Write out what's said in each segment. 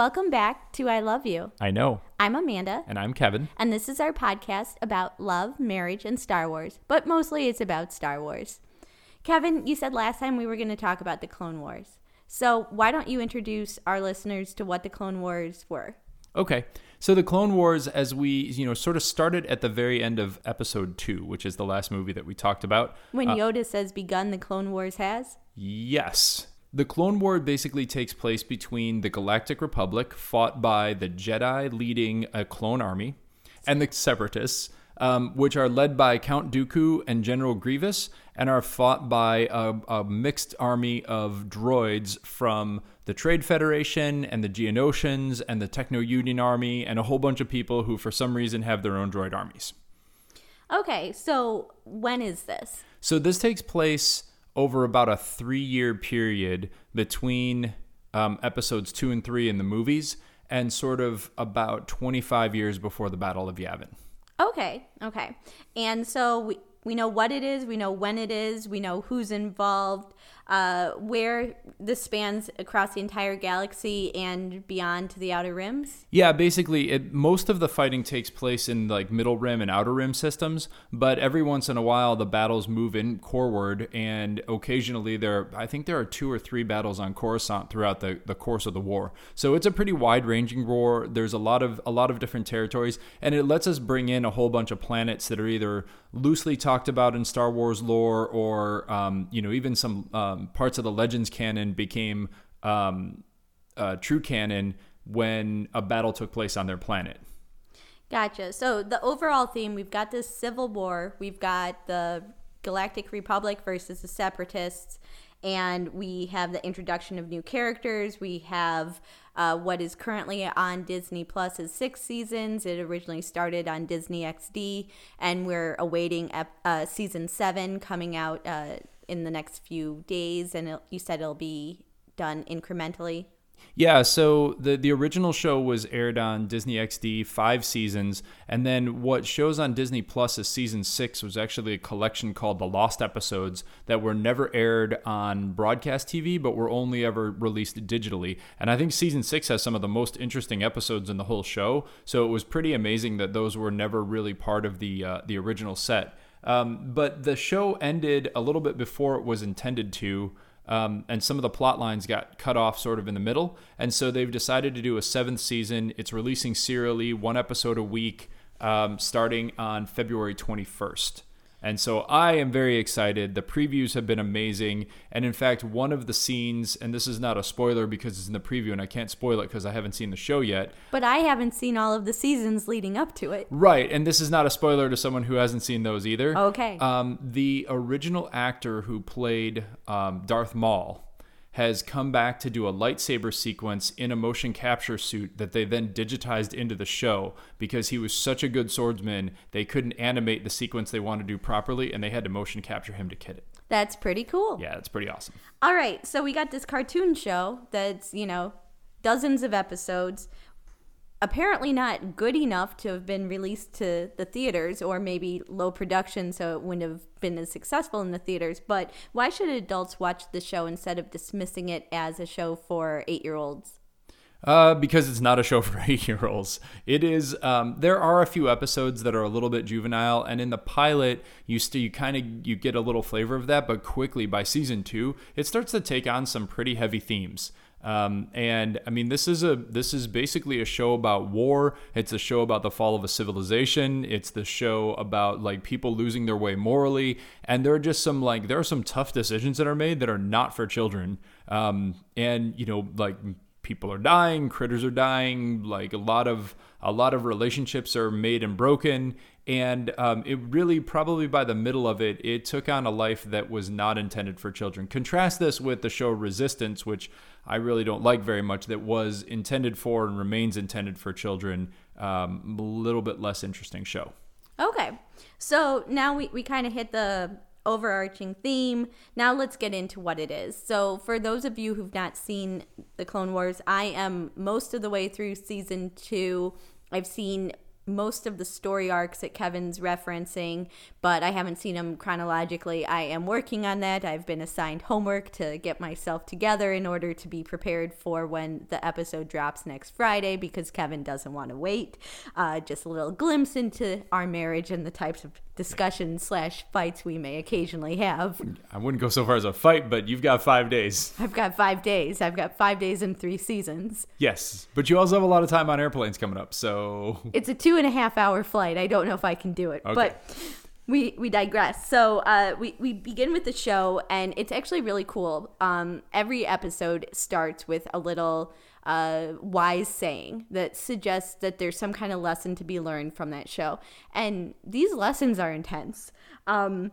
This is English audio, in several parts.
welcome back to I Love You. I know. I'm Amanda, And I'm Kevin. and this is our podcast about love, marriage, and Star Wars, but mostly it's about Star Wars. Kevin, you said last time we were going to talk about the Clone Wars. So why don't you introduce our listeners to what the Clone Wars were? Okay. So the Clone Wars, as we, you know, sort of started at the very end of episode two, which is the last movie that we talked about. When uh, Yoda says begun, the Clone Wars has? Yes. The Clone War basically takes place between the Galactic Republic, fought by the Jedi leading a clone army, and the Separatists, um, which are led by Count Dooku and General Grievous, and are fought by a, a mixed army of droids from the Trade Federation and the Geonosians and the Techno Union Army, and a whole bunch of people who, for some reason, have their own droid armies. Okay, so when is this? So this takes place over about a three year period between um, episodes two and three in the movies and sort of about 25 years before the Battle of Yavin. Okay, okay. And so we, we know what it is, we know when it is, we know who's involved, uh, where this spans across the entire galaxy and beyond to the outer rims. Yeah, basically, it, most of the fighting takes place in like middle rim and outer rim systems, but every once in a while the battles move in coreward, and occasionally there, I think there are two or three battles on Coruscant throughout the, the course of the war. So it's a pretty wide ranging war. There's a lot of a lot of different territories, and it lets us bring in a whole bunch of planets that are either loosely talked about in Star Wars lore, or um, you know even some um, parts of the Legends canon became um, uh, true canon when a battle took place on their planet. Gotcha. So the overall theme, we've got this civil war, we've got the Galactic Republic versus the Separatists, and we have the introduction of new characters. We have uh, what is currently on Disney Plus is six seasons. It originally started on Disney XD, and we're awaiting ep- uh, season seven coming out uh, in the next few days. And it, you said it'll be done incrementally. Yeah, so the the original show was aired on Disney XD, five seasons, and then what shows on Disney Plus as season six was actually a collection called The Lost Episodes that were never aired on broadcast TV, but were only ever released digitally. And I think season six has some of the most interesting episodes in the whole show. So it was pretty amazing that those were never really part of the uh, the original set. Um, but the show ended a little bit before it was intended to. Um, and some of the plot lines got cut off sort of in the middle. And so they've decided to do a seventh season. It's releasing serially, one episode a week, um, starting on February 21st. And so I am very excited. The previews have been amazing. And in fact, one of the scenes, and this is not a spoiler because it's in the preview and I can't spoil it because I haven't seen the show yet. But I haven't seen all of the seasons leading up to it. Right. And this is not a spoiler to someone who hasn't seen those either. Okay. Um, the original actor who played um, Darth Maul has come back to do a lightsaber sequence in a motion capture suit that they then digitized into the show because he was such a good swordsman they couldn't animate the sequence they wanted to do properly and they had to motion capture him to kit it That's pretty cool. yeah it's pretty awesome All right, so we got this cartoon show that's, you know, dozens of episodes. Apparently not good enough to have been released to the theaters, or maybe low production, so it wouldn't have been as successful in the theaters. But why should adults watch the show instead of dismissing it as a show for eight year olds? Uh, because it's not a show for eight year olds. It is. Um, there are a few episodes that are a little bit juvenile, and in the pilot, you st- you kind of you get a little flavor of that, but quickly by season two, it starts to take on some pretty heavy themes. Um, and I mean, this is a this is basically a show about war. It's a show about the fall of a civilization. It's the show about like people losing their way morally, and there are just some like there are some tough decisions that are made that are not for children. Um, and you know, like people are dying, critters are dying, like a lot of a lot of relationships are made and broken, and um, it really probably by the middle of it, it took on a life that was not intended for children. Contrast this with the show Resistance, which I really don't like very much, that was intended for and remains intended for children. Um, a little bit less interesting show. Okay, so now we, we kind of hit the overarching theme. Now let's get into what it is. So, for those of you who've not seen the Clone Wars, I am most of the way through season two. I've seen most of the story arcs that Kevin's referencing, but I haven't seen them chronologically. I am working on that. I've been assigned homework to get myself together in order to be prepared for when the episode drops next Friday because Kevin doesn't want to wait. Uh, just a little glimpse into our marriage and the types of discussions slash fights we may occasionally have. I wouldn't go so far as a fight, but you've got five days. I've got five days. I've got five days and three seasons. Yes, but you also have a lot of time on airplanes coming up, so It's a two and a half hour flight. I don't know if I can do it, Okay. but we we digress. So uh, we we begin with the show, and it's actually really cool. Um, every episode starts with a little uh, wise saying that suggests that there's some kind of lesson to be learned from that show, and these lessons are intense. Um,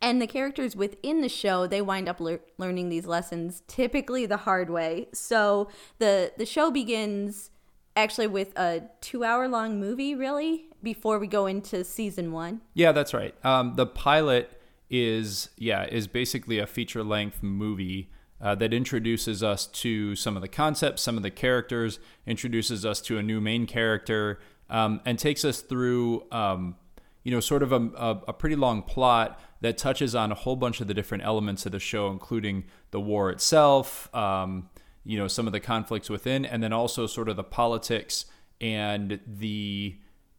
and the characters within the show they wind up lear- learning these lessons typically the hard way so the the show begins actually with a two hour long movie really before we go into season one yeah, that's right. Um, the pilot is yeah is basically a feature length movie. Uh, that introduces us to some of the concepts, some of the characters, introduces us to a new main character, um, and takes us through, um, you know, sort of a, a, a pretty long plot that touches on a whole bunch of the different elements of the show, including the war itself, um, you know, some of the conflicts within, and then also sort of the politics and the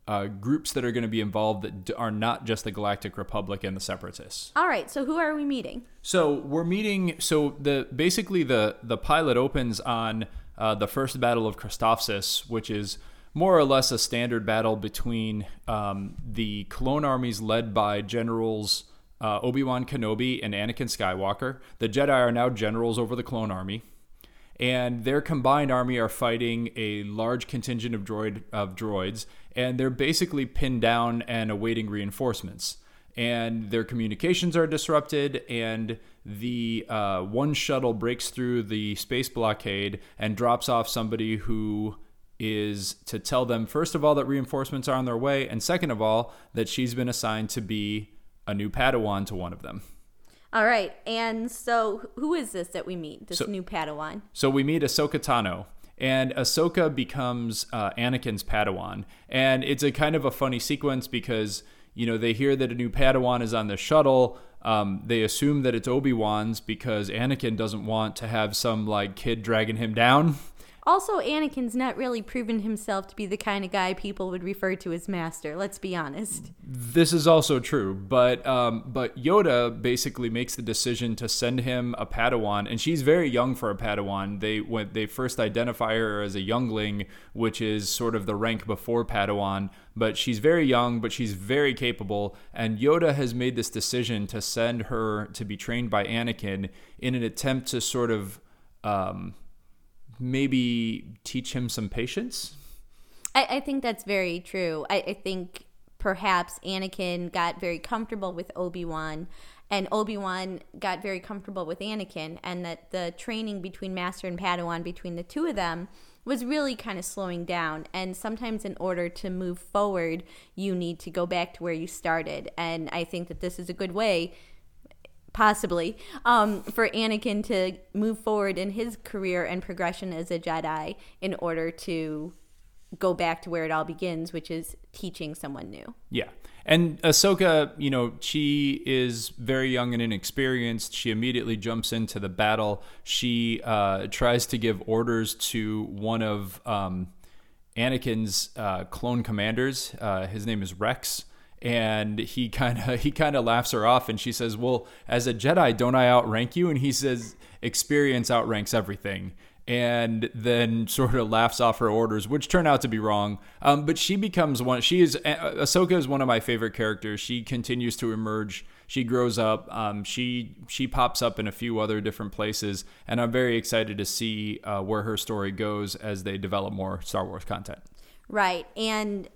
uh, groups that are going to be involved that d- are not just the Galactic Republic and the Separatists. all right so who are we meeting So we're meeting. So the basically the the pilot opens on uh, the first battle of Christophsis, which is more or less a standard battle between um, the clone armies led by generals uh, Obi Wan Kenobi and Anakin Skywalker. The Jedi are now generals over the clone army and their combined army are fighting a large contingent of droid of droids, and they're basically pinned down and awaiting reinforcements. And their communications are disrupted, and the uh, one shuttle breaks through the space blockade and drops off somebody who is to tell them first of all that reinforcements are on their way, and second of all that she's been assigned to be a new Padawan to one of them. all right and so who is this that we meet this So- new padawan So we meet Ahsoka Tano, and Ahsoka becomes uh, Anakin's Padawan, and it's a kind of a funny sequence because you know they hear that a new Padawan is on the shuttle. Um, they assume that it's Obi Wan's because Anakin doesn't want to have some like kid dragging him down. also anakin's not really proven himself to be the kind of guy people would refer to as master let's be honest This is also true, but um, but Yoda basically makes the decision to send him a Padawan, and she's very young for a Padawan. They when they first identify her as a youngling, which is sort of the rank before Padawan, but she's very young, but she's very capable. And Yoda has made this decision to send her to be trained by Anakin in an attempt to sort of um, maybe teach him some patience. I, I think that's very true. I, I think perhaps Anakin got very comfortable with Obi Wan, and Obi Wan got very comfortable with Anakin, and that the training between Master and Padawan between the two of them was really kind of slowing down. And sometimes, in order to move forward, you need to go back to where you started. And I think that this is a good way possibly um, for Anakin to move forward in his career and progression as a Jedi in order to go back to where it all begins, which is teaching someone new. Yeah. And Ahsoka, you know, she is very young and inexperienced. She immediately jumps into the battle. She uh, tries to give orders to one of um, Anakin's uh, clone commanders. Uh, his name is Rex. And he kind of he kind of laughs her off, and she says, "Well, as a Jedi, don't I outrank you?" And he says, "Experience outranks everything." and then sort of laughs off her orders, which turn out to be wrong. Um, but she becomes one. She is Ahsoka is one of my favorite characters. She continues to emerge. She grows up. Um, she she pops up in a few other different places, and I'm very excited to see uh, where her story goes as they develop more Star Wars content. Right. And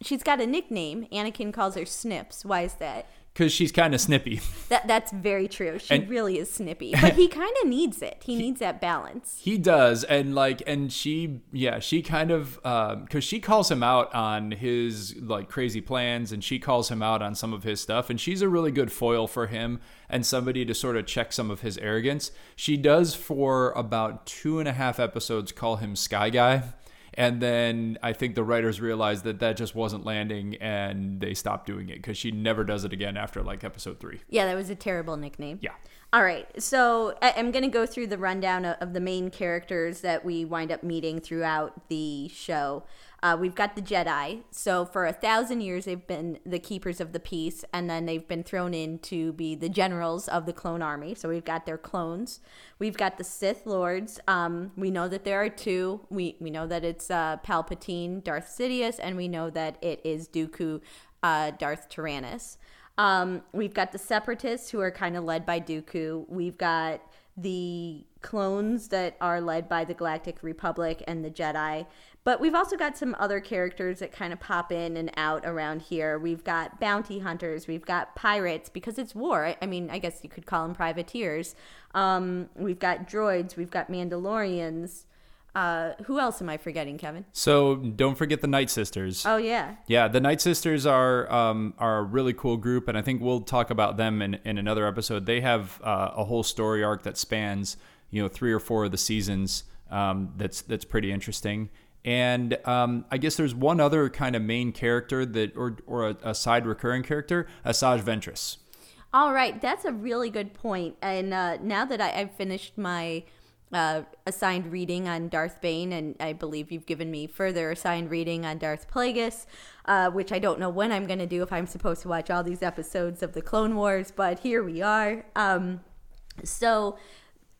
she's got a nickname. Anakin calls her Snips. Why is that? Because she's kind of snippy. That that's very true. She And- really is snippy. But he kind of needs it. He needs that balance. He does, and like, and she, yeah, she kind of, um, because she calls him out on his like crazy plans, and she calls him out on some of his stuff, and she's a really good foil for him and somebody to sort of check some of his arrogance. She does for about two and a half episodes call him Sky Guy, And then I think the writers realized that that just wasn't landing and they stopped doing it because she never does it again after like episode three. Yeah, that was a terrible nickname. Yeah. All right, so I- I'm going to go through the rundown of, of the main characters that we wind up meeting throughout the show. Uh, we've got the Jedi. So for a thousand years, they've been the keepers of the peace, and then they've been thrown in to be the generals of the clone army. So we've got their clones. We've got the Sith Lords. Um, we know that there are two. We we know that it's uh, Palpatine, Darth Sidious, and we know that it is Dooku, uh, Darth Tyrannus. Um, we've got the separatists who are kind of led by Dooku. We've got the clones that are led by the Galactic Republic and the Jedi. But we've also got some other characters that kind of pop in and out around here. We've got bounty hunters, we've got pirates because it's war. I, I mean, I guess you could call them privateers. Um, we've got droids, we've got Mandalorians. Uh, who else am I forgetting, Kevin? So don't forget the Night Sisters. Oh yeah, Yeah, the Night Sisters are um, are a really cool group, and I think we'll talk about them in, in another episode. They have uh, a whole story arc that spans you know three or four of the seasons. Um, that's that's pretty interesting. And um, I guess there's one other kind of main character that, or or a, a side recurring character, Asajj Ventress. All right, that's a really good point. And uh, now that I, I've finished my uh, assigned reading on Darth Bane, and I believe you've given me further assigned reading on Darth Plagueis, uh, which I don't know when I'm going to do if I'm supposed to watch all these episodes of the Clone Wars, but here we are. Um, so,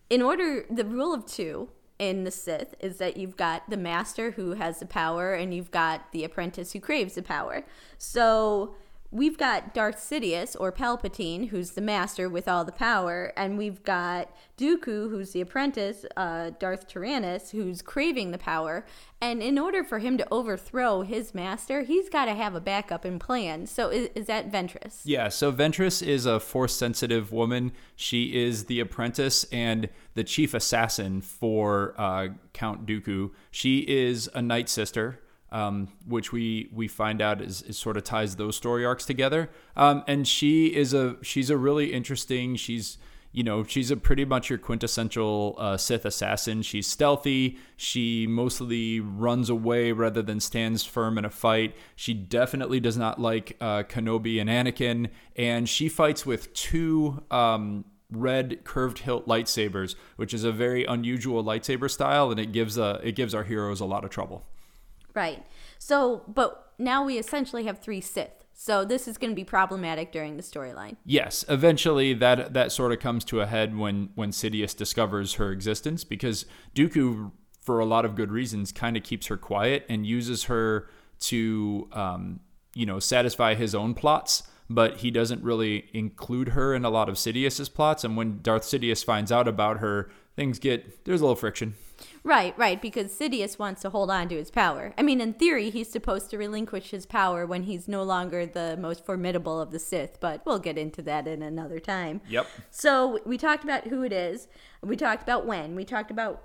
in order, the rule of two in the Sith is that you've got the master who has the power, and you've got the apprentice who craves the power. So, we've got Darth Sidious or Palpatine, who's the master with all the power, and we've got Dooku, who's the apprentice, uh, Darth Tyrannus, who's craving the power. And in order for him to overthrow his master, he's got to have a backup and plan. So is, is that Ventress? Yeah, so Ventress is a force sensitive woman. She is the apprentice and the chief assassin for uh, Count Dooku. She is a night sister. Um, which we we find out is, is sort of ties those story arcs together. Um, and she is a she's a really interesting. She's you know she's a pretty much your quintessential uh, Sith assassin. She's stealthy. She mostly runs away rather than stands firm in a fight. She definitely does not like uh, Kenobi and Anakin, and she fights with two. Um, red curved hilt lightsabers which is a very unusual lightsaber style and it gives a it gives our heroes a lot of trouble Right. So, but now we essentially have three Sith. So this is going to be problematic during the storyline. Yes, eventually that that sort of comes to a head when when Sidious discovers her existence because Dooku, for a lot of good reasons, kind of keeps her quiet and uses her to um, you know satisfy his own plots. But he doesn't really include her in a lot of Sidious's plots. And when Darth Sidious finds out about her, things get there's a little friction. Right, right, because Sidious wants to hold on to his power. I mean, in theory, he's supposed to relinquish his power when he's no longer the most formidable of the Sith, but we'll get into that in another time. Yep. So we talked about who it is, we talked about when, we talked about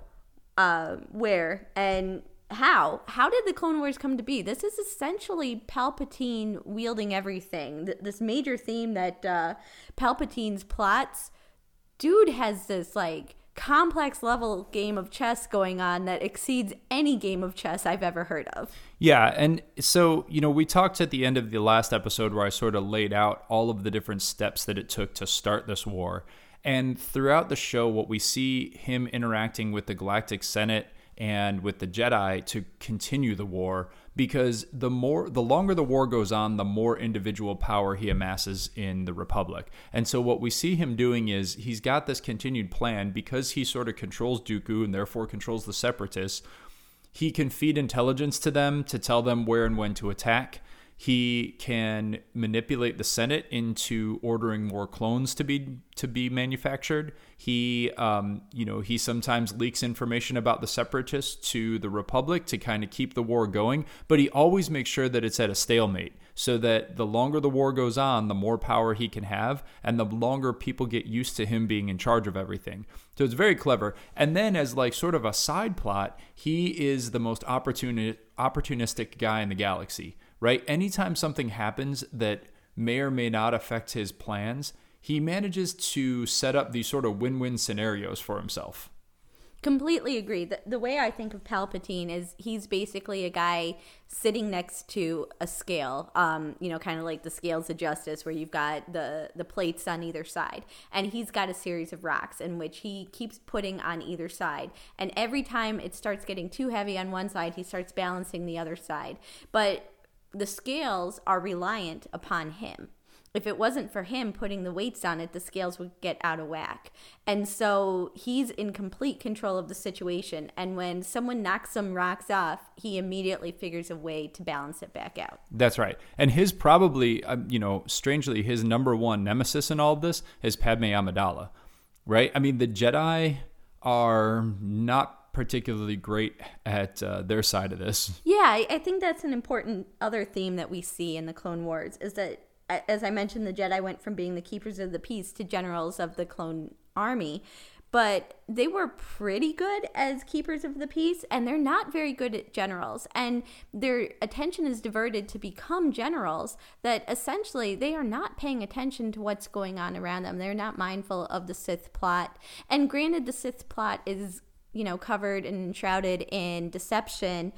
uh, where, and how. How did the Clone Wars come to be? This is essentially Palpatine wielding everything. Th- this major theme that uh, Palpatine's plots. Dude has this like complex level game of chess going on that exceeds any game of chess I've ever heard of. Yeah, and so, you know, we talked at the end of the last episode where I sort of laid out all of the different steps that it took to start this war. And throughout the show, what we see him interacting with the Galactic Senate and with the Jedi to continue the war because the more the longer the war goes on the more individual power he amasses in the republic. And so what we see him doing is he's got this continued plan because he sort of controls Dooku and therefore controls the separatists. He can feed intelligence to them to tell them where and when to attack. He can manipulate the Senate into ordering more clones to be to be manufactured. He, um, you know, he sometimes leaks information about the separatists to the Republic to kind of keep the war going. But he always makes sure that it's at a stalemate, so that the longer the war goes on, the more power he can have, and the longer people get used to him being in charge of everything. So it's very clever. And then, as like sort of a side plot, he is the most opportuni- opportunistic guy in the galaxy right? Anytime something happens that may or may not affect his plans, he manages to set up these sort of win win scenarios for himself. Completely agree. The, the way I think of Palpatine is he's basically a guy sitting next to a scale, um, you know, kind of like the scales of justice, where you've got the the plates on either side, and he's got a series of rocks in which he keeps putting on either side, and every time it starts getting too heavy on one side, he starts balancing the other side, but the scales are reliant upon him if it wasn't for him putting the weights on it, the scales would get out of whack. And so he's in complete control of the situation. And when someone knocks some rocks off, he immediately figures a way to balance it back out. That's right. And his probably, uh, you know, strangely, his number one nemesis in all of this is Padme Amidala, right? I mean, the Jedi are not particularly great at uh, their side of this. Yeah, I, I think that's an important other theme that we see in the Clone Wars is that as I mentioned, the Jedi went from being the keepers of the peace to generals of the clone army. But they were pretty good as keepers of the peace, and they're not very good at generals. And their attention is diverted to become generals that essentially they are not paying attention to what's going on around them. They're not mindful of the Sith plot. And granted, the Sith plot is you know covered and shrouded in deception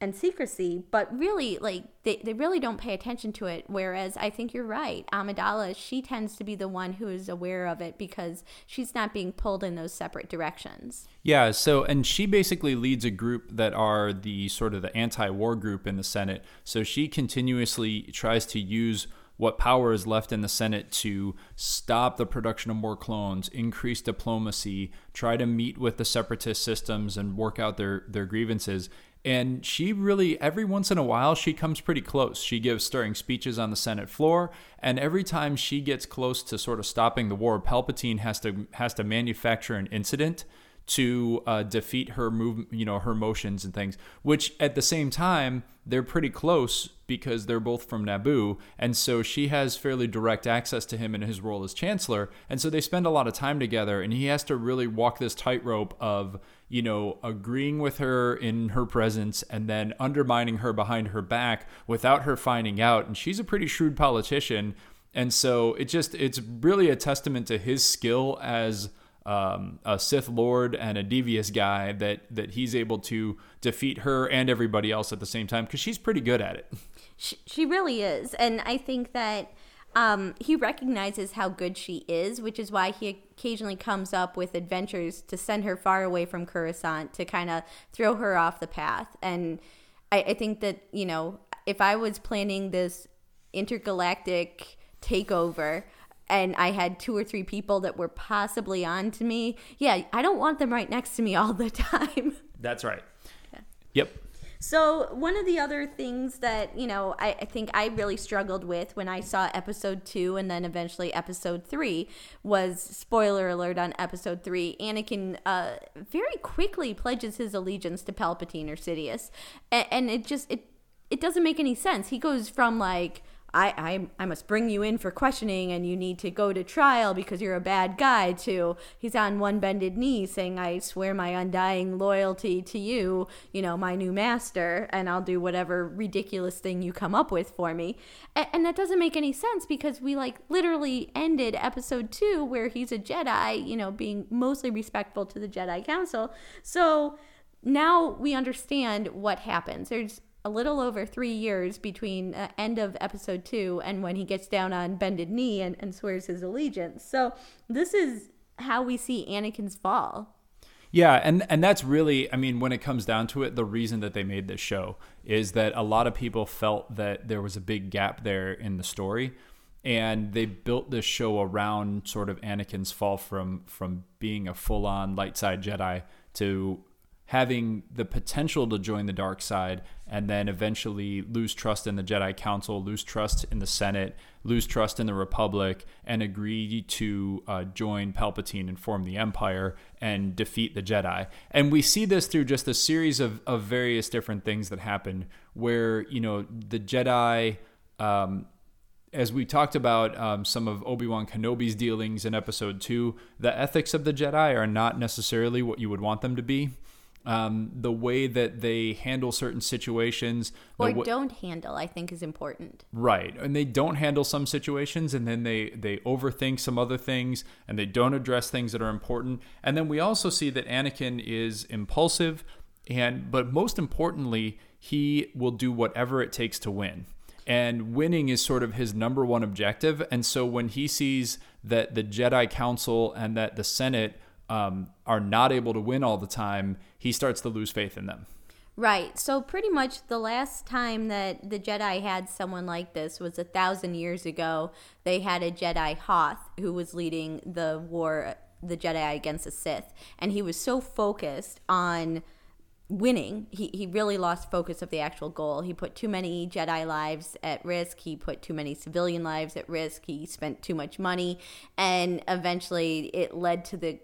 and secrecy, but really, like, they, they really don't pay attention to it. Whereas I think you're right. Amidala, she tends to be the one who is aware of it because she's not being pulled in those separate directions. Yeah. So, and she basically leads a group that are the sort of the anti war group in the Senate. So she continuously tries to use what power is left in the Senate to stop the production of more clones, increase diplomacy, try to meet with the separatist systems and work out their, their grievances. And she really, every once in a while, she comes pretty close. She gives stirring speeches on the Senate floor, and every time she gets close to sort of stopping the war, Palpatine has to has to manufacture an incident to uh, defeat her move, you know, her motions and things. Which at the same time, they're pretty close because they're both from Naboo, and so she has fairly direct access to him in his role as chancellor, and so they spend a lot of time together, and he has to really walk this tightrope of you know agreeing with her in her presence and then undermining her behind her back without her finding out, and she's a pretty shrewd politician, and so it just it's really a testament to his skill as um, a Sith Lord and a devious guy that that he's able to defeat her and everybody else at the same time because she's pretty good at it. She, she really is, and I think that um, he recognizes how good she is, which is why he occasionally comes up with adventures to send her far away from Coruscant to kind of throw her off the path. And I, I think that you know, if I was planning this intergalactic takeover and I had two or three people that were possibly on to me, yeah, I don't want them right next to me all the time. That's right. Yeah. Yep. So, one of the other things that, you know, I, I, think I really struggled with when I saw episode two and then eventually episode three was spoiler alert on episode three. Anakin uh, very quickly pledges his allegiance to Palpatine or Sidious. And, and it just, it, it doesn't make any sense. He goes from like, I, I, I must bring you in for questioning and you need to go to trial because you're a bad guy too. he's on one bended knee saying i swear my undying loyalty to you you know my new master and i'll do whatever ridiculous thing you come up with for me. And, and that doesn't make any sense because we like literally ended episode two where he's a jedi you know being mostly respectful to the jedi council. So now we understand what happens. There's a little over three years between uh, end of episode two and when he gets down on bended knee and, and swears his allegiance. So this is how we see Anakin's fall. Yeah, and and that's really, I mean, when it comes down to it, the reason that they made this show is that a lot of people felt that there was a big gap there in the story, and they built this show around sort of Anakin's fall from from being a full-on light side Jedi to having the potential to join the dark side and then eventually lose trust in the Jedi Council, lose trust in the Senate, lose trust in the Republic, and agree to uh, join Palpatine and form the Empire and defeat the Jedi. And we see this through just a series of, of various different things that happen where, you know, the Jedi. Um, as we talked about um, some of Obi Wan Kenobi's dealings in episode two, the ethics of the Jedi are not necessarily what you would want them to be um, the way that they handle certain situations or the don't handle i think is important. Right and they don't handle some situations and then they they overthink some other things and they don't address things that are important. And then we also see that anakin is impulsive and but most importantly he will do whatever it takes to win. And winning is sort of his number one objective and so when he sees that the jedi council and that the senate um, are not able to win all the time, he starts to lose faith in them. Right. So pretty much the last time that the Jedi had someone like this was a thousand years ago. They had a Jedi Hoth who was leading the war, the Jedi against the Sith, and he was so focused on winning. He he really lost focus of the actual goal. He put too many Jedi lives at risk. He put too many civilian lives at risk. He spent too much money, and eventually it led to the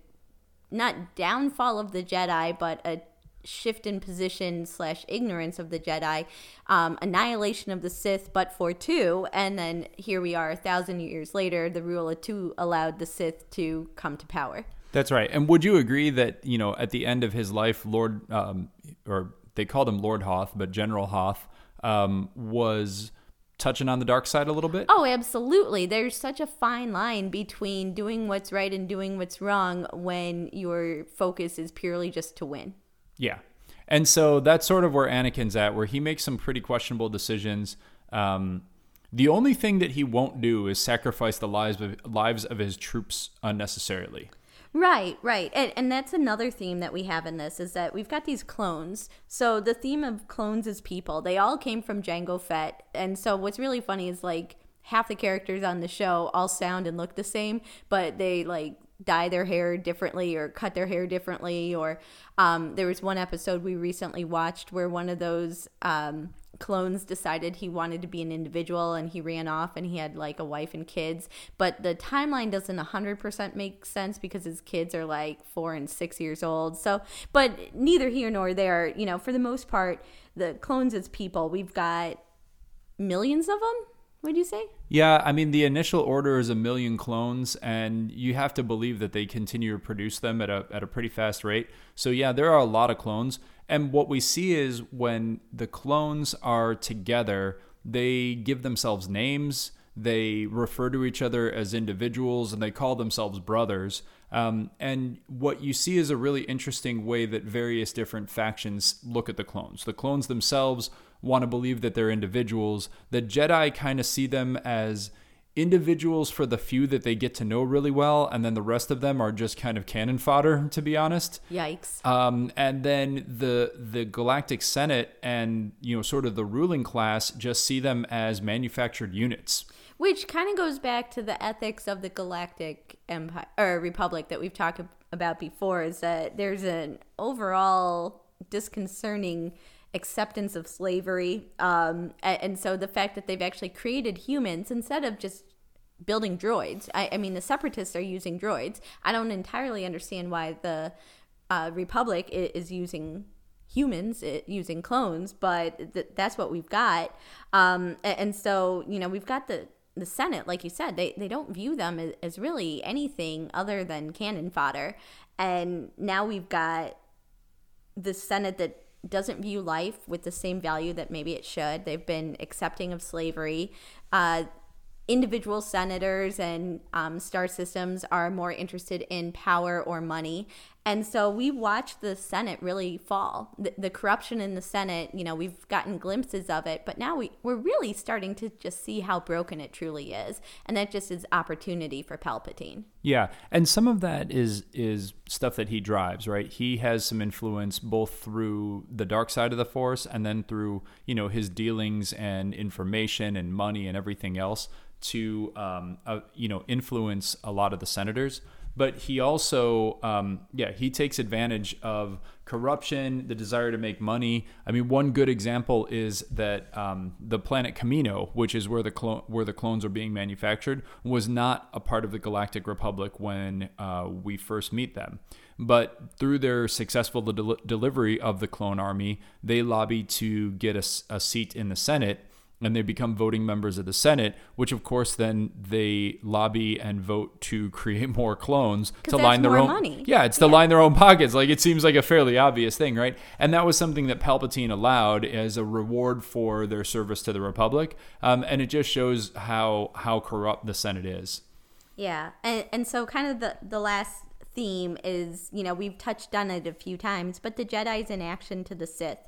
not downfall of the Jedi, but a shift in position slash ignorance of the Jedi, um, annihilation of the Sith, but for two, and then here we are a thousand years later. The rule of two allowed the Sith to come to power. That's right. And would you agree that you know at the end of his life, Lord, um, or they called him Lord Hoth, but General Hoth um, was touching on the dark side a little bit? Oh, absolutely. There's such a fine line between doing what's right and doing what's wrong when your focus is purely just to win. Yeah. And so that's sort of where Anakin's at, where he makes some pretty questionable decisions. Um, the only thing that he won't do is sacrifice the lives of, lives of his troops unnecessarily. Right, right. And, and that's another theme that we have in this is that we've got these clones. So the theme of clones is people. They all came from Jango Fett. And so what's really funny is like half the characters on the show all sound and look the same, but they like dye their hair differently or cut their hair differently or um, there was one episode we recently watched where one of those um, clones decided he wanted to be an individual and he ran off and he had like a wife and kids. But the timeline doesn't 100% make sense because his kids are like four and six years old. So, but neither here nor there, you know, for the most part, the clones as people, we've got millions of them would you say? Yeah, I mean, the initial order is a million clones, and you have to believe that they continue to produce them at a, at a pretty fast rate. So, yeah, there are a lot of clones. And what we see is when the clones are together, they give themselves names, they refer to each other as individuals, and they call themselves brothers. Um, and what you see is a really interesting way that various different factions look at the clones. The clones themselves want to believe that they're individuals. The Jedi kind of see them as individuals for the few that they get to know really well, and then the rest of them are just kind of cannon fodder, to be honest. Yikes. Um, and then the the Galactic Senate and you know sort of the ruling class just see them as manufactured units. Which kind of goes back to the ethics of the Galactic Empire or Republic that we've talked about before. Is that there's an overall disconcerting acceptance of slavery. Um, and, so the fact that they've actually created humans instead of just building droids. I, I, mean, the separatists are using droids. I don't entirely understand why the uh, Republic is using humans it, using clones, but th- that's what we've got. Um, and, and so, you know, we've got the the Senate, like you said, they, they don't view them as, as really anything other than cannon fodder. And now we've got the Senate that doesn't view life with the same value that maybe it should. They've been accepting of slavery. Uh, individual senators and um, star systems are more interested in power or money. And so we watched the Senate really fall. The, the, corruption in the Senate, you know, we've gotten glimpses of it, but now we, we're really starting to just see how broken it truly is. And that just is opportunity for Palpatine. Yeah. And some of that is is stuff that he drives, right? He has some influence both through the dark side of the force and then through, you know, his dealings and information and money and everything else to um, uh, you know influence a lot of the senators but he also um, yeah he takes advantage of corruption the desire to make money. I mean one good example is that um, the planet Kamino which is where the clo- where the clones are being manufactured was not a part of the galactic republic when uh, we first meet them. But through their successful del- delivery of the clone army they lobby to get a, a seat in the senate and they become voting members of the Senate, which of course then they lobby and vote to create more clones to line their own money. Yeah, it's to yeah. line their own pockets. Like it seems like a fairly obvious thing, right? And that was something that Palpatine allowed as a reward for their service to the Republic, um, and it just shows how how corrupt the Senate is. Yeah, and and so kind of the the last theme is, you know, we've touched on it a few times, but the Jedi's in action to the Sith.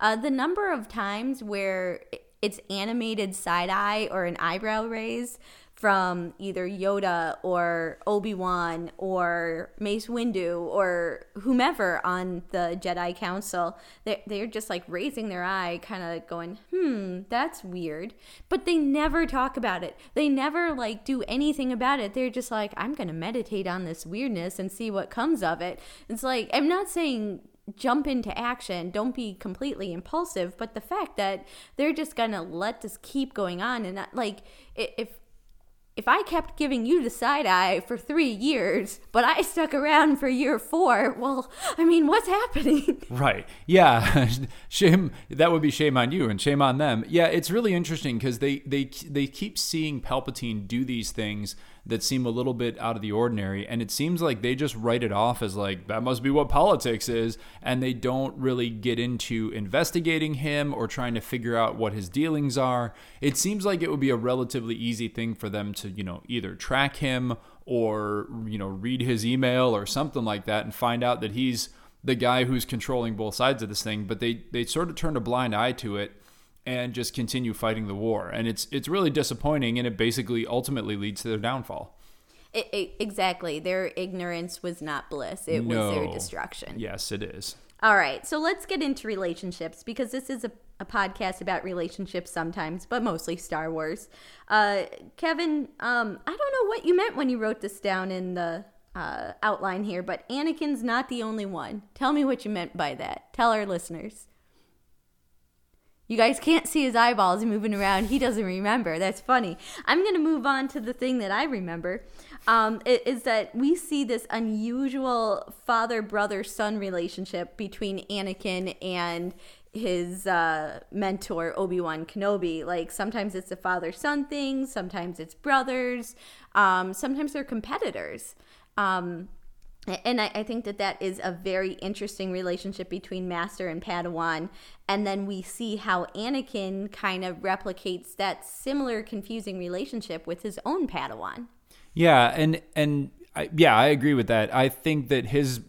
Uh, the number of times where it's animated side eye or an eyebrow raise from either Yoda or Obi Wan or Mace Windu or whomever on the Jedi Council. They're, they're just like raising their eye, kind of going, hmm, that's weird. But they never talk about it. They never like do anything about it. They're just like, I'm to meditate on this weirdness and see what comes of it. It's like, I'm not saying jump into action don't be completely impulsive but the fact that they're just gonna let this keep going on and like if if I kept giving you the side eye for three years, but I stuck around for year four, well, I mean, what's happening? Right. Yeah. shame. That would be shame on you and shame on them. Yeah. It's really interesting because they, they, they keep seeing Palpatine do these things that seem a little bit out of the ordinary. And it seems like they just write it off as like, that must be what politics is. And they don't really get into investigating him or trying to figure out what his dealings are. It seems like it would be a relatively easy thing for them to, you know, either track him or, you know, read his email or something like that and find out that he's the guy who's controlling both sides of this thing. But they, they sort of turned a blind eye to it and just continue fighting the war. And it's it's really disappointing, and it basically ultimately leads to their downfall. It, it, exactly, their ignorance was not bliss; it no. was their destruction. Yes, it is. All right, so let's get into relationships because this is a, a podcast about relationships sometimes, but mostly Star Wars. Uh, Kevin, um, I don't know what you meant when you wrote this down in the uh, outline here, but Anakin's not the only one. Tell me what you meant by that. Tell our listeners. You guys can't see his eyeballs moving around. He doesn't remember. That's funny. I'm going to move on to the thing that I remember. Um, is that we see this unusual father brother son relationship between Anakin and his uh, mentor Obi Wan Kenobi. Like sometimes it's a father son thing, sometimes it's brothers, um, sometimes they're competitors. Um, and I, I, think that that is a very interesting relationship between master and padawan and then we see how anakin kind of replicates that similar confusing relationship with his own padawan yeah and and I, yeah i agree with that i think that his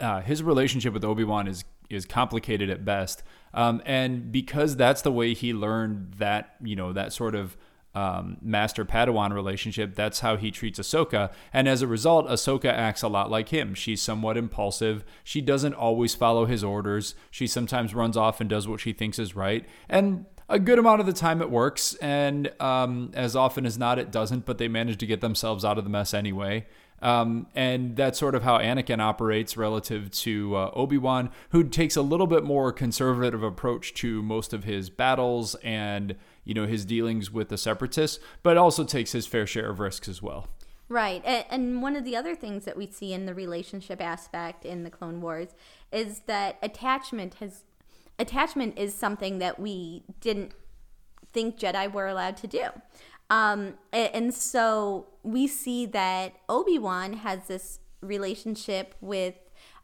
uh, his relationship with obi-wan is is complicated at best um, and because that's the way he learned that you know that sort of um, master Padawan relationship, that's how he treats Ahsoka. And as a result, Ahsoka acts a lot like him. She's somewhat impulsive. She doesn't always follow his orders. She sometimes runs off and does what she thinks is right. And a good amount of the time it works. And um, as often as not, it doesn't, but they manage to get themselves out of the mess anyway. Um, and that's sort of how Anakin operates relative to uh, Obi Wan, who takes a little bit more conservative approach to most of his battles and you know his dealings with the separatists, but also takes his fair share of risks as well. Right. And one of the other things that we see in the relationship aspect in the Clone Wars is that attachment has attachment is something that we didn't think Jedi were allowed to do. Um, and so we see that Obi Wan has this relationship with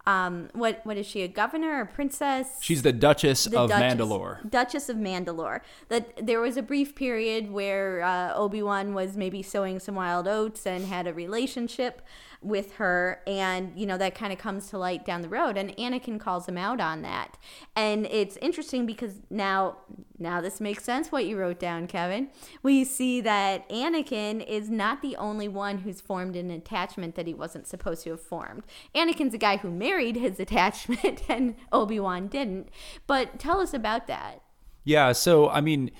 um, what what is she? A governor or princess? She's the Duchess the of Duchess, Mandalore. Duchess of Mandalore. That there was a brief period where uh, Obi Wan was maybe sowing some wild oats and had a relationship with her and you know that kind of comes to light down the road and Anakin calls him out on that. And it's interesting because now now this makes sense what you wrote down Kevin. We see that Anakin is not the only one who's formed an attachment that he wasn't supposed to have formed. Anakin's a guy who married his attachment and Obi-Wan didn't. But tell us about that. Yeah, so I mean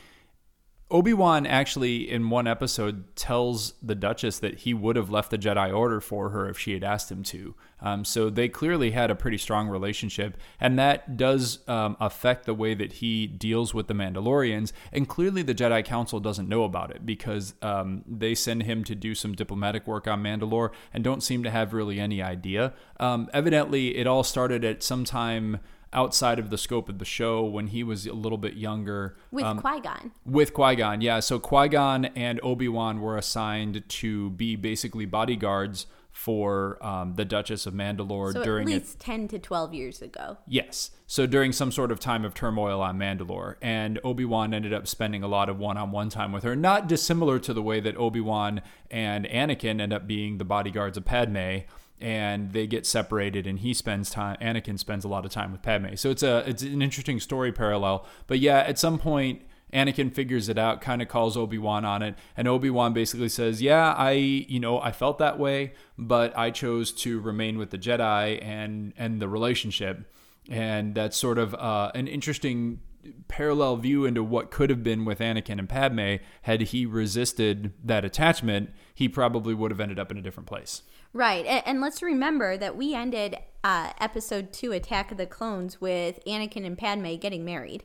Obi Wan actually, in one episode, tells the Duchess that he would have left the Jedi Order for her if she had asked him to. Um, so they clearly had a pretty strong relationship, and that does um, affect the way that he deals with the Mandalorians. And clearly, the Jedi Council doesn't know about it because um, they send him to do some diplomatic work on Mandalore and don't seem to have really any idea. Um, evidently, it all started at some time outside of the scope of the show when he was a little bit younger. With um, Qui Gon. With Qui Gon, yeah. So Qui Gon and Obi Wan were assigned to be basically bodyguards for um, the Duchess of Mandalore so during at least a, 10 to 12 years ago. Yes. So during some sort of time of turmoil on Mandalore. And Obi Wan ended up spending a lot of one on one time with her, not dissimilar to the way that Obi Wan and Anakin end up being the bodyguards of Padme. And they get separated, and he spends time. Anakin spends a lot of time with Padme, so it's a it's an interesting story parallel. But yeah, at some point, Anakin figures it out, kind of calls Obi-Wan on it, and Obi-Wan basically says, "Yeah, I, you know, I felt that way, but I chose to remain with the Jedi and and the relationship." And that's sort of uh, an interesting parallel view into what could have been with Anakin and Padme had he resisted that attachment, he probably would have ended up in a different place. Right. And, and let's remember that we ended uh, episode 2 Attack of the Clones with Anakin and Padme getting married.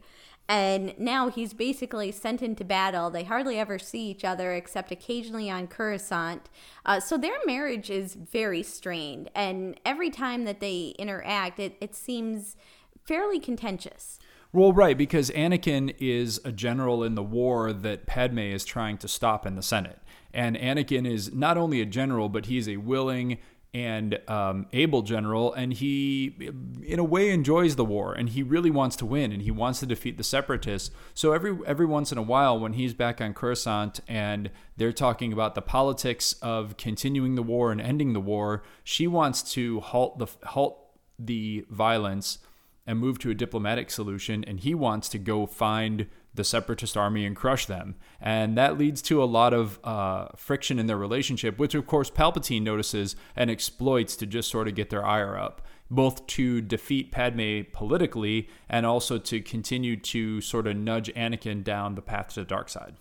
And now he's basically sent into battle. They hardly ever see each other except occasionally on Coruscant. Uh, so their marriage is very strained. And every time that they interact, it, it seems fairly contentious. Well, right, because Anakin is a general in the war that Padme is trying to stop in the Senate. And Anakin is not only a general, but he's a willing and um, able general, and he, in a way, enjoys the war, and he really wants to win, and he wants to defeat the separatists. So every every once in a while, when he's back on Coruscant and they're talking about the politics of continuing the war and ending the war, she wants to halt the halt the violence and move to a diplomatic solution, and he wants to go find the separatist army and crush them. And that leads to a lot of uh, friction in their relationship, which of course Palpatine notices and exploits to just sort of get their ire up, both to defeat Padme politically and also to continue to sort of nudge Anakin down the path to the dark side.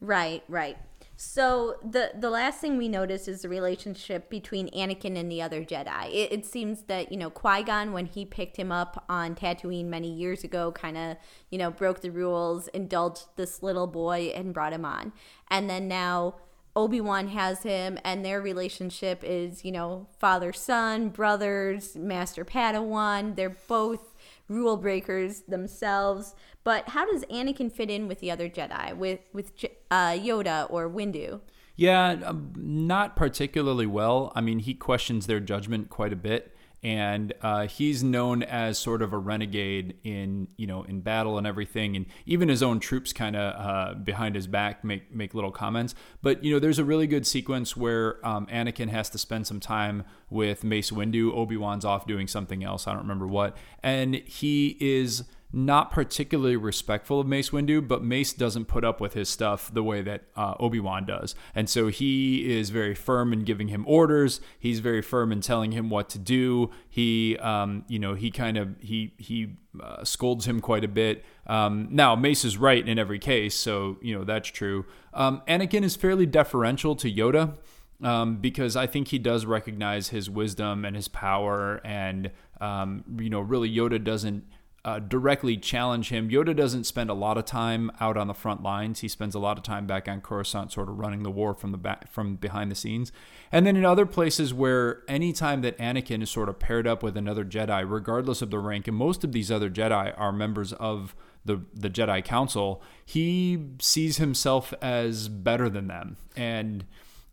Right, right. So the the last thing we notice is the relationship between Anakin and the other Jedi. It, it seems that you know Qui Gon, when he picked him up on Tatooine many years ago, kind of you know broke the rules, indulged this little boy, and brought him on. And then now Obi Wan has him, and their relationship is you know father son, brothers, master Padawan. They're both rule breakers themselves. But how does Anakin fit in with the other Jedi, with with uh, Yoda or Windu? Yeah, um, not particularly well. I mean, he questions their judgment quite a bit and uh, he's known as sort of a renegade in you know in battle and everything. And even his own troops kind of uh, behind his back make make little comments. But you know there's a really good sequence where um, Anakin has to spend some time with Mace Windu. Obi-Wan's off doing something else. I don't remember what. And he is not particularly respectful of Mace Windu, but Mace doesn't put up with his stuff the way that uh, Obi Wan does, and so he is very firm in giving him orders. He's very firm in telling him what to do. He, um, you know, he kind of he he uh, scolds him quite a bit. Um, now Mace is right in every case, so you know that's true. Um, Anakin is fairly deferential to Yoda. Um, because I think he does recognize his wisdom and his power, and um, you know, really Yoda doesn't uh, directly challenge him. Yoda doesn't spend a lot of time out on the front lines. He spends a lot of time back on Coruscant, sort of running the war from the back, from behind the scenes. And then in other places where any time that Anakin is sort of paired up with another Jedi, regardless of the rank, and most of these other Jedi are members of the the Jedi Council, he sees himself as better than them, and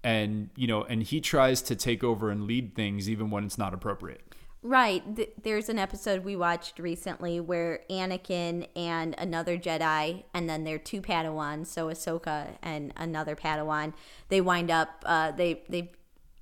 and you know, and he tries to take over and lead things even when it's not appropriate. Right. Th- there's an episode we watched recently where Anakin and another Jedi, and then their two Padawans, so Ahsoka and another Padawan, they wind up, uh, they, they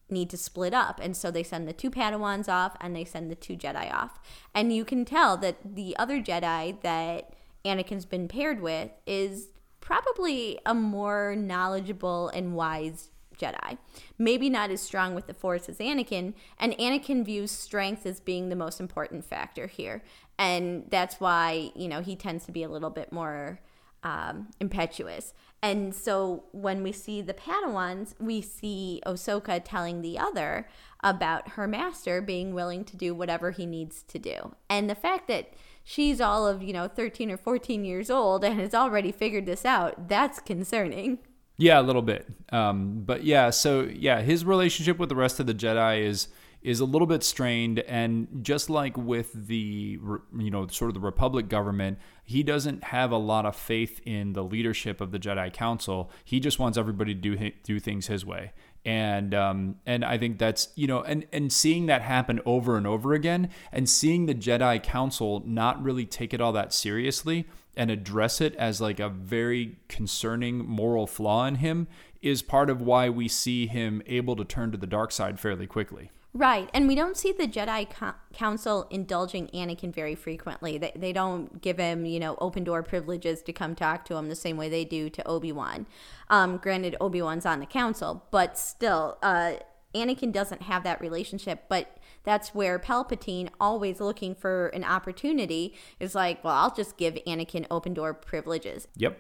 need to split up. And so they send the two Padawans off and they send the two Jedi off. And you can tell that the other Jedi that Anakin's been paired with is probably a more knowledgeable and wise Jedi. Maybe not as strong with the Force as Anakin, and Anakin views strength as being the most important factor here. And that's why, you know, he tends to be a little bit more um, impetuous. And so when we see the Padawans, we see Ahsoka telling the other about her master being willing to do whatever he needs to do. And the fact that she's all of, you know, 13 or 14 years old and has already figured this out, that's concerning. Yeah, a little bit. Um, but yeah, so yeah, his relationship with the rest of the Jedi is is a little bit strained. And just like with the you know sort of the republic government he doesn't have a lot of faith in the leadership of the jedi council. He just wants everybody to do do things his way and um, and I think that's you know and and seeing that happen over and over again and seeing the Jedi Council not really take it all that seriously and address it as like a very concerning moral flaw in him is part of why we see him able to turn to the dark side fairly quickly. Right. And we don't see the Jedi co- Council indulging Anakin very frequently. They, they don't give him, you know, open door privileges to come talk to him the same way they do to Obi Wan. Um, granted, Obi Wan's on the Council, but still, uh, Anakin doesn't have that relationship. But that's where Palpatine, always looking for an opportunity, is like, well, I'll just give Anakin open door privileges. Yep.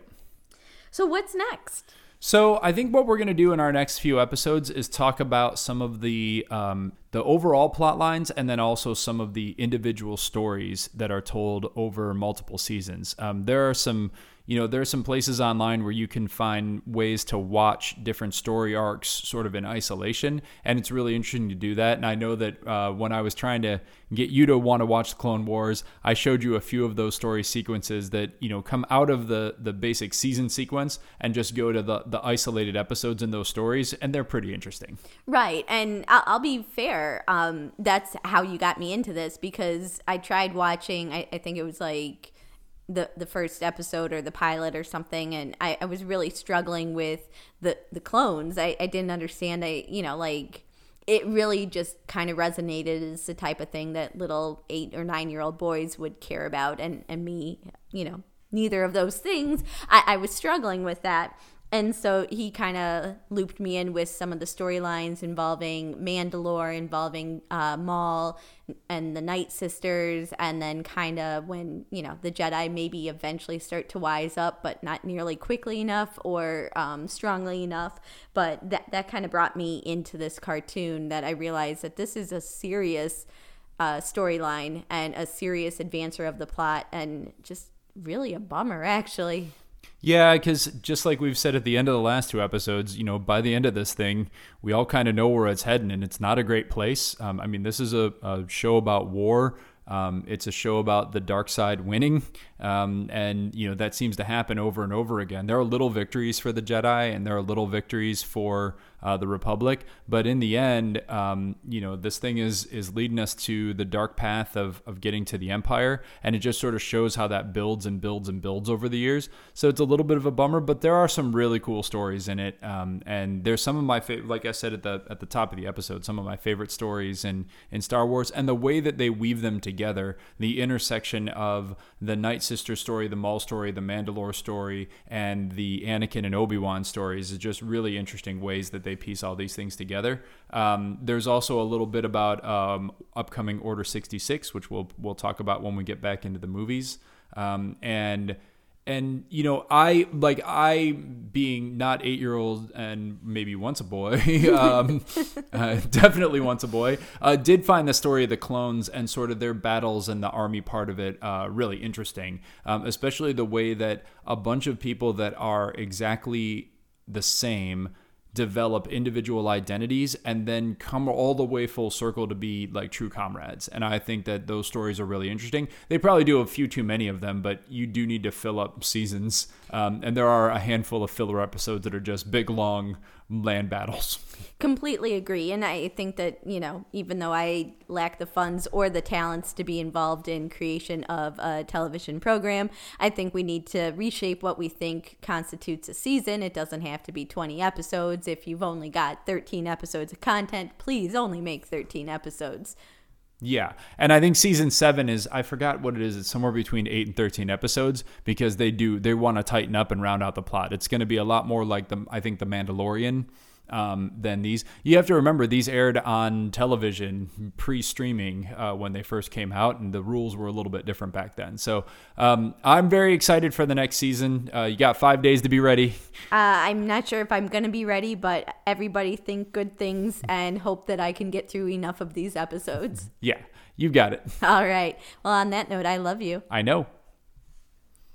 So what's next? So I think what we're going to do in our next few episodes is talk about some of the um, the overall plot lines and then also some of the individual stories that are told over multiple seasons. Um, there are some you know, there are some places online where you can find ways to watch different story arcs sort of in isolation, and it's really interesting to do that. And I know that uh, when I was trying to get you to want to watch the Clone Wars, I showed you a few of those story sequences that you know come out of the the basic season sequence and just go to the the isolated episodes in those stories, and they're pretty interesting. Right, and I'll, I'll be fair. Um, that's how you got me into this because I tried watching. I, I think it was like the the first episode or the pilot or something and I, I was really struggling with the the clones. I, I didn't understand I you know like it really just kind of resonated as the type of thing that little eight or nine year old boys would care about and and me you know neither of those things. I, I was struggling with that and so he kind of looped me in with some of the storylines involving Mandalore, involving uh, Maul and the Night Sisters, and then kind of when you know the Jedi maybe eventually start to wise up, but not nearly quickly enough or um, strongly enough. But that that kind of brought me into this cartoon that I realized that this is a serious uh, storyline and a serious advancer of the plot, and just really a bummer actually. Yeah, because just like we've said at the end of the last two episodes, you know, by the end of this thing, we all kind of know where it's heading, and it's not a great place. Um, I mean, this is a, a show about war. Um, it's a show about the dark side winning, um, and you know that seems to happen over and over again. There are little victories for the Jedi, and there are little victories for uh, the Republic. But in the end, um, you know, this thing is is leading us to the dark path of of getting to the Empire, and it just sort of shows how that builds and builds and builds over the years. So it's a little bit of a bummer, but there are some really cool stories in it, um, and there's some of my favorite, like I said at the at the top of the episode, some of my favorite stories in in Star Wars, and the way that they weave them together, the intersection of the Night Sister story, the Maul story, the Mandalore story, and the Anakin and Obi Wan stories is just really interesting ways that they piece all these things together. Um, there's also a little bit about um, upcoming Order 66, which we'll we'll talk about when we get back into the movies. Um, and and you know i like i being not eight year old and maybe once a boy um, uh, definitely once a boy uh, did find the story of the clones and sort of their battles and the army part of it uh, really interesting um, especially the way that a bunch of people that are exactly the same develop individual identities and then come all the way full circle to be like true comrades. And I think that those stories are really interesting. They probably do a few too many of them, but you do need to fill up seasons. Um, and there are a handful of filler episodes that are just big, long land battles. Completely agree. And I think that, you know, even though I lack the funds or the talents to be involved in creation of a television program, I think we need to reshape what we think constitutes a season. It doesn't have to be 20 episodes. If you've only got 13 episodes of content, please only make 13 episodes. Yeah. And I think season seven is, I forgot what it is. It's somewhere between eight and 13 episodes because they do, they want to tighten up and round out the plot. It's going to be a lot more like the, I think, The Mandalorian um, than these. You have to remember these aired on television pre-streaming uh, when they first came out, and the rules were a little bit different back then. So um, I'm very excited for the next season. Uh, you got five days to be ready. Uh, I'm not sure if I'm gonna be ready, but everybody think good things and hope that I can get through enough of these episodes. yeah, you got it. All right. Well, on that note, I love you. I know.